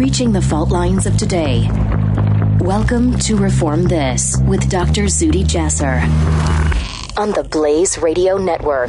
Breaching the fault lines of today. Welcome to Reform This with Dr. Zuhdi Jasser on the Blaze Radio Network.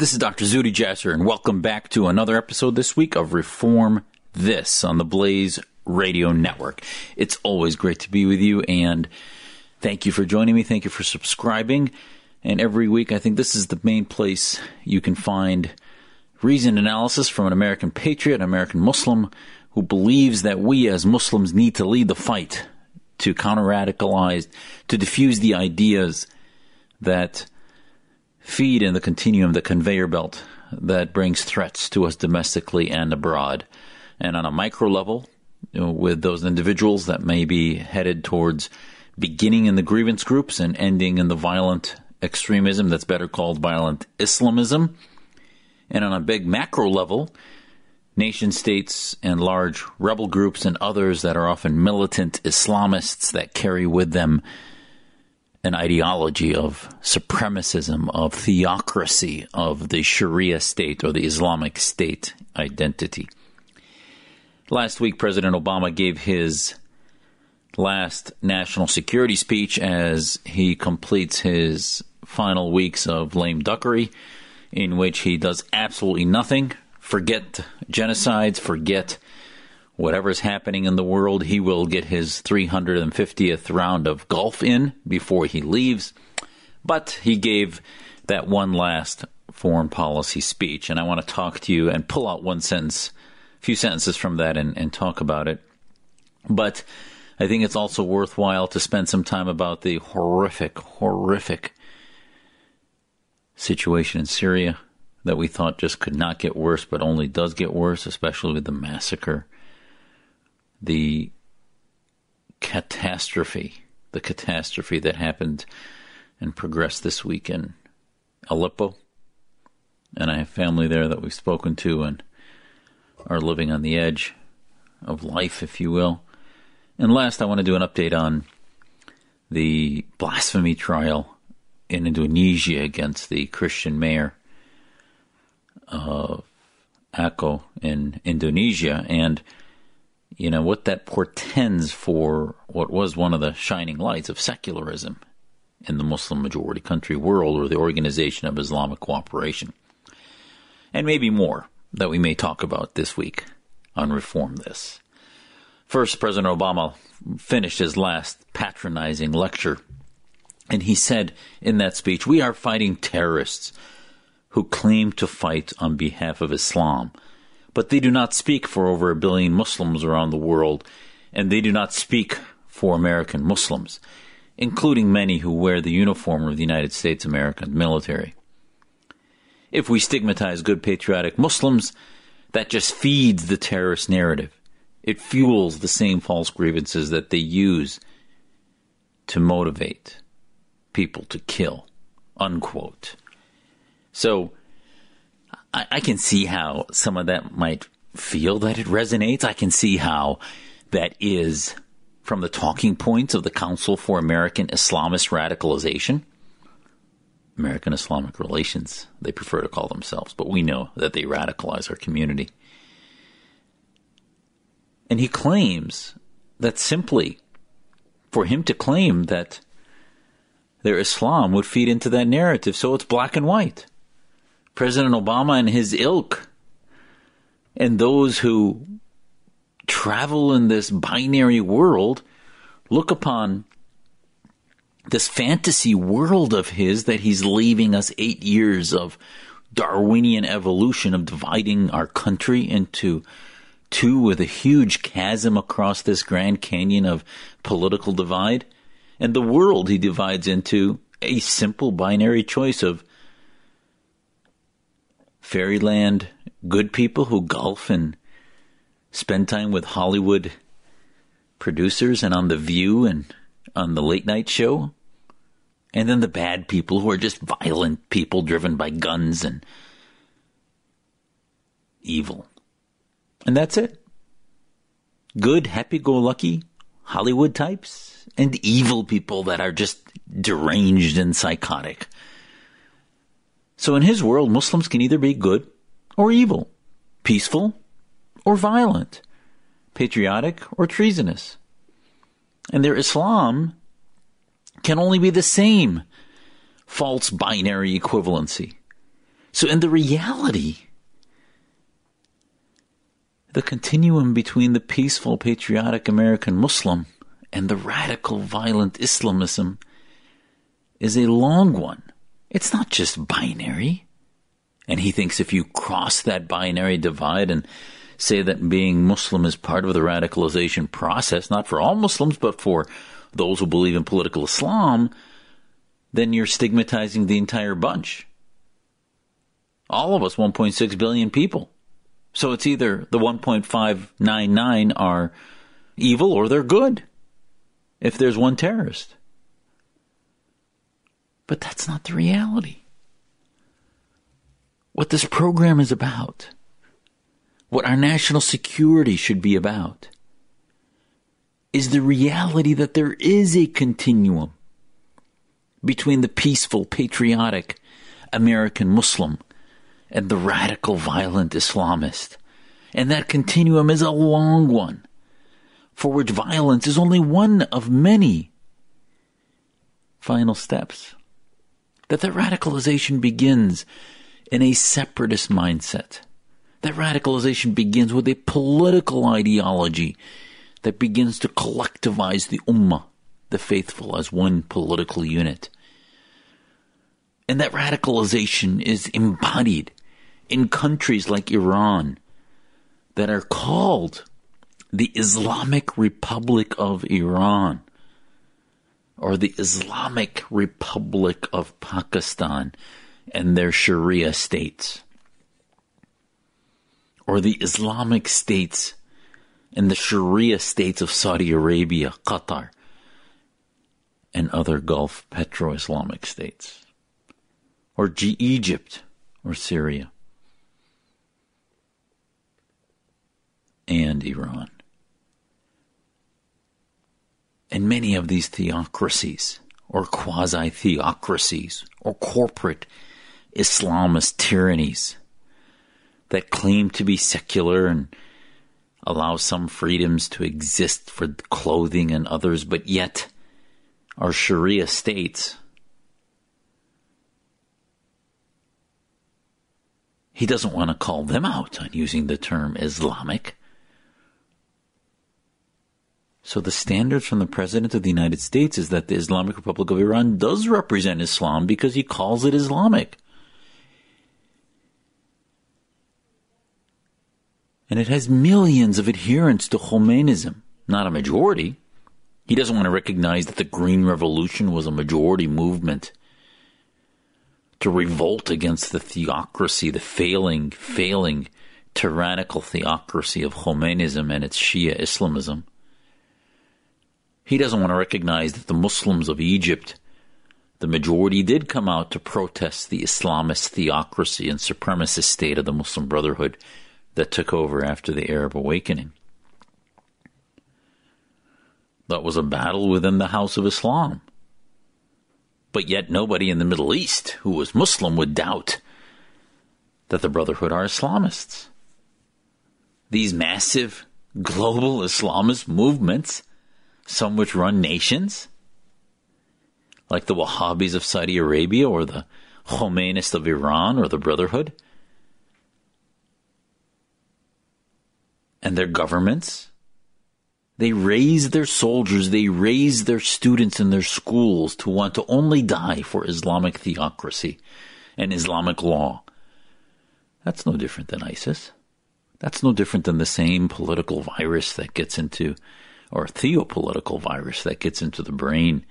This is Dr. Zuhdi Jasser, and welcome back to another episode this week of Reform This on the Blaze Radio Network. It's always great to be with you, and thank you for joining me. Thank you for subscribing. And every week, I think this is the main place you can find reasoned analysis from an American patriot, an American Muslim, who believes that we as Muslims need to lead the fight to counter radicalize, to diffuse the ideas that feed in the continuum, the conveyor belt that brings threats to us domestically and abroad. And on a micro level, you know, with those individuals that may be headed towards beginning in the grievance groups and ending in the violent extremism that's better called violent Islamism. And on a big macro level, nation states and large rebel groups and others that are often militant Islamists that carry with them an ideology of supremacism, of theocracy, of the Sharia state or the Islamic state identity. Last week, President Obama gave his last national security speech as he completes his final weeks of lame duckery, in which he does absolutely nothing. Forget genocides, forget whatever's happening in the world, he will get his 350th round of golf in before he leaves. But he gave that one last foreign policy speech, and I want to talk to you and pull out one sentence, a few sentences from that, and, and talk about it. But I think it's also worthwhile to spend some time about the horrific, horrific situation in Syria that we thought just could not get worse, but only does get worse, especially with the massacre the catastrophe, the catastrophe that happened and progressed this week in Aleppo. And I have family there that we've spoken to and are living on the edge of life, if you will. And last, I want to do an update on the blasphemy trial in Indonesia against the Christian mayor of Aceh in Indonesia. And you know, what that portends for what was one of the shining lights of secularism in the Muslim majority country world or the Organization of Islamic Cooperation. And maybe more that we may talk about this week on Reform This. First, President Obama finished his last patronizing lecture, and he said in that speech, We are fighting terrorists who claim to fight on behalf of Islam but they do not speak for over a billion Muslims around the world, and they do not speak for American Muslims, including many who wear the uniform of the United States American military. If we stigmatize good patriotic Muslims, that just feeds the terrorist narrative. It fuels the same false grievances that they use to motivate people to kill. Unquote. So, I, I can see how some of that might feel that it resonates. I can see how that is from the talking points of the Council for American Islamist Radicalization. American Islamic Relations, they prefer to call themselves, but we know that they radicalize our community. And he claims that simply for him to claim that their Islam would feed into that narrative, so it's black and white. President Obama and his ilk. And those who travel in this binary world look upon this fantasy world of his that he's leaving us eight years of Darwinian evolution of dividing our country into two with a huge chasm across this Grand Canyon of political divide, and the world he divides into a simple binary choice of fairyland good people who golf and spend time with Hollywood producers and on The View and on the late night show. And then the bad people who are just violent people driven by guns and evil. And that's it. Good, happy go lucky Hollywood types and evil people that are just deranged and psychotic. So in his world, Muslims can either be good or evil, peaceful or violent, patriotic or treasonous. And their Islam can only be the same false binary equivalency. So in the reality, the continuum between the peaceful, patriotic American Muslim and the radical, violent Islamism is a long one. It's not just binary. And he thinks if you cross that binary divide and say that being Muslim is part of the radicalization process, not for all Muslims, but for those who believe in political Islam, then you're stigmatizing the entire bunch. All of us, 1.6 billion people. So it's either the 1.599 are evil or they're good if there's one terrorist. But that's not the reality. What this program is about, what our national security should be about, is the reality that there is a continuum between the peaceful, patriotic American Muslim and the radical, violent Islamist. And that continuum is a long one, for which violence is only one of many final steps. That the radicalization begins in a separatist mindset. That radicalization begins with a political ideology that begins to collectivize the ummah, the faithful, as one political unit. And that radicalization is embodied in countries like Iran that are called the Islamic Republic of Iran or the Islamic Republic of Pakistan and their Sharia states or the Islamic states and the Sharia states of Saudi Arabia, Qatar, and other Gulf petro Islamic states, or G- Egypt or Syria. and Iran. And many of these theocracies, or quasi theocracies, or corporate Islamist tyrannies that claim to be secular and allow some freedoms to exist for clothing and others, but yet are Sharia states. He doesn't want to call them out on using the term Islamic. So the standard from the President of the United States is that the Islamic Republic of Iran does represent Islam because he calls it Islamic. And it has millions of adherents to Khomeinism, not a majority. He doesn't want to recognize that the Green Revolution was a majority movement to revolt against the theocracy, the failing, failing tyrannical theocracy of Khomeinism and its Shia Islamism. He doesn't want to recognize that the Muslims of Egypt, the majority, did come out to protest the Islamist theocracy and supremacist state of the Muslim Brotherhood that took over after the Arab awakening. That was a battle within the House of Islam. But yet, nobody in the Middle East who was Muslim would doubt that the Brotherhood are Islamists. These massive global Islamist movements some which run nations, like the Wahhabis of Saudi Arabia or the Khomeinists of Iran or the Brotherhood, and their governments. They raise their soldiers, they raise their students in their schools to want to only die for Islamic theocracy and Islamic law. That's no different than ISIS. That's no different than the same political virus that gets into, or theopolitical virus that gets into the brain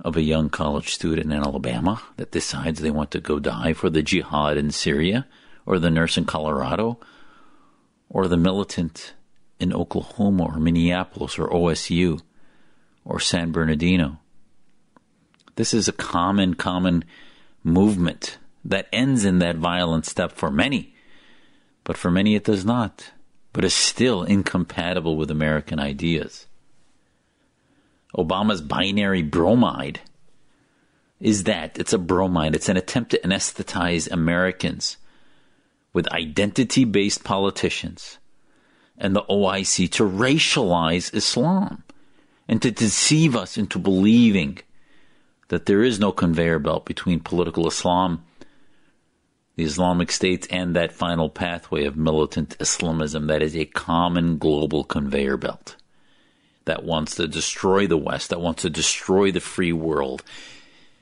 of a young college student in Alabama that decides they want to go die for the jihad in Syria, or the nurse in Colorado, or the militant in Oklahoma, or Minneapolis, or OSU, or San Bernardino. This is a common, common movement that ends in that violent step for many but for many it does not, but is still incompatible with American ideas. Obama's binary bromide is that it's a bromide, it's an attempt to anesthetize Americans with identity based politicians and the OIC to racialize Islam and to deceive us into believing that there is no conveyor belt between political Islam the Islamic States and that final pathway of militant Islamism that is a common global conveyor belt that wants to destroy the West, that wants to destroy the free world,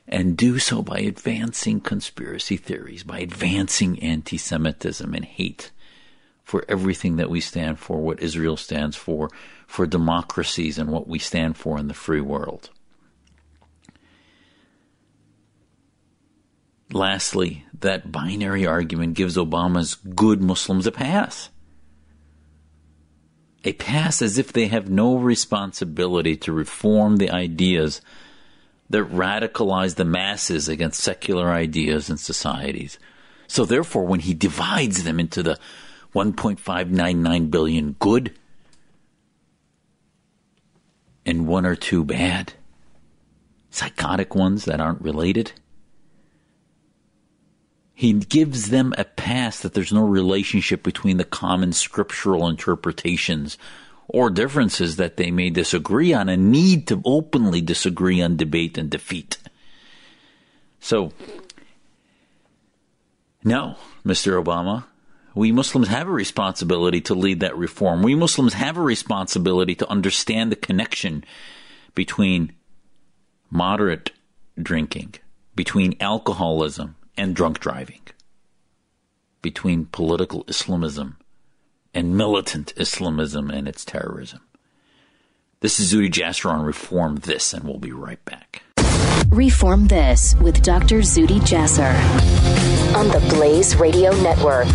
and do so by advancing conspiracy theories, by advancing anti Semitism and hate for everything that we stand for, what Israel stands for, for democracies, and what we stand for in the free world. Lastly, that binary argument gives Obama's good Muslims a pass. A pass as if they have no responsibility to reform the ideas that radicalize the masses against secular ideas and societies. So, therefore, when he divides them into the 1.599 billion good and one or two bad, psychotic ones that aren't related, he gives them a pass that there's no relationship between the common scriptural interpretations or differences that they may disagree on and need to openly disagree on debate and defeat. So, no, Mr. Obama, we Muslims have a responsibility to lead that reform. We Muslims have a responsibility to understand the connection between moderate drinking, between alcoholism, and drunk driving, between political Islamism and militant Islamism and its terrorism. This is Zuhdi Jasser on Reform This, and we'll be right back. Reform This with Dr. Zuhdi Jasser on the Blaze Radio Network.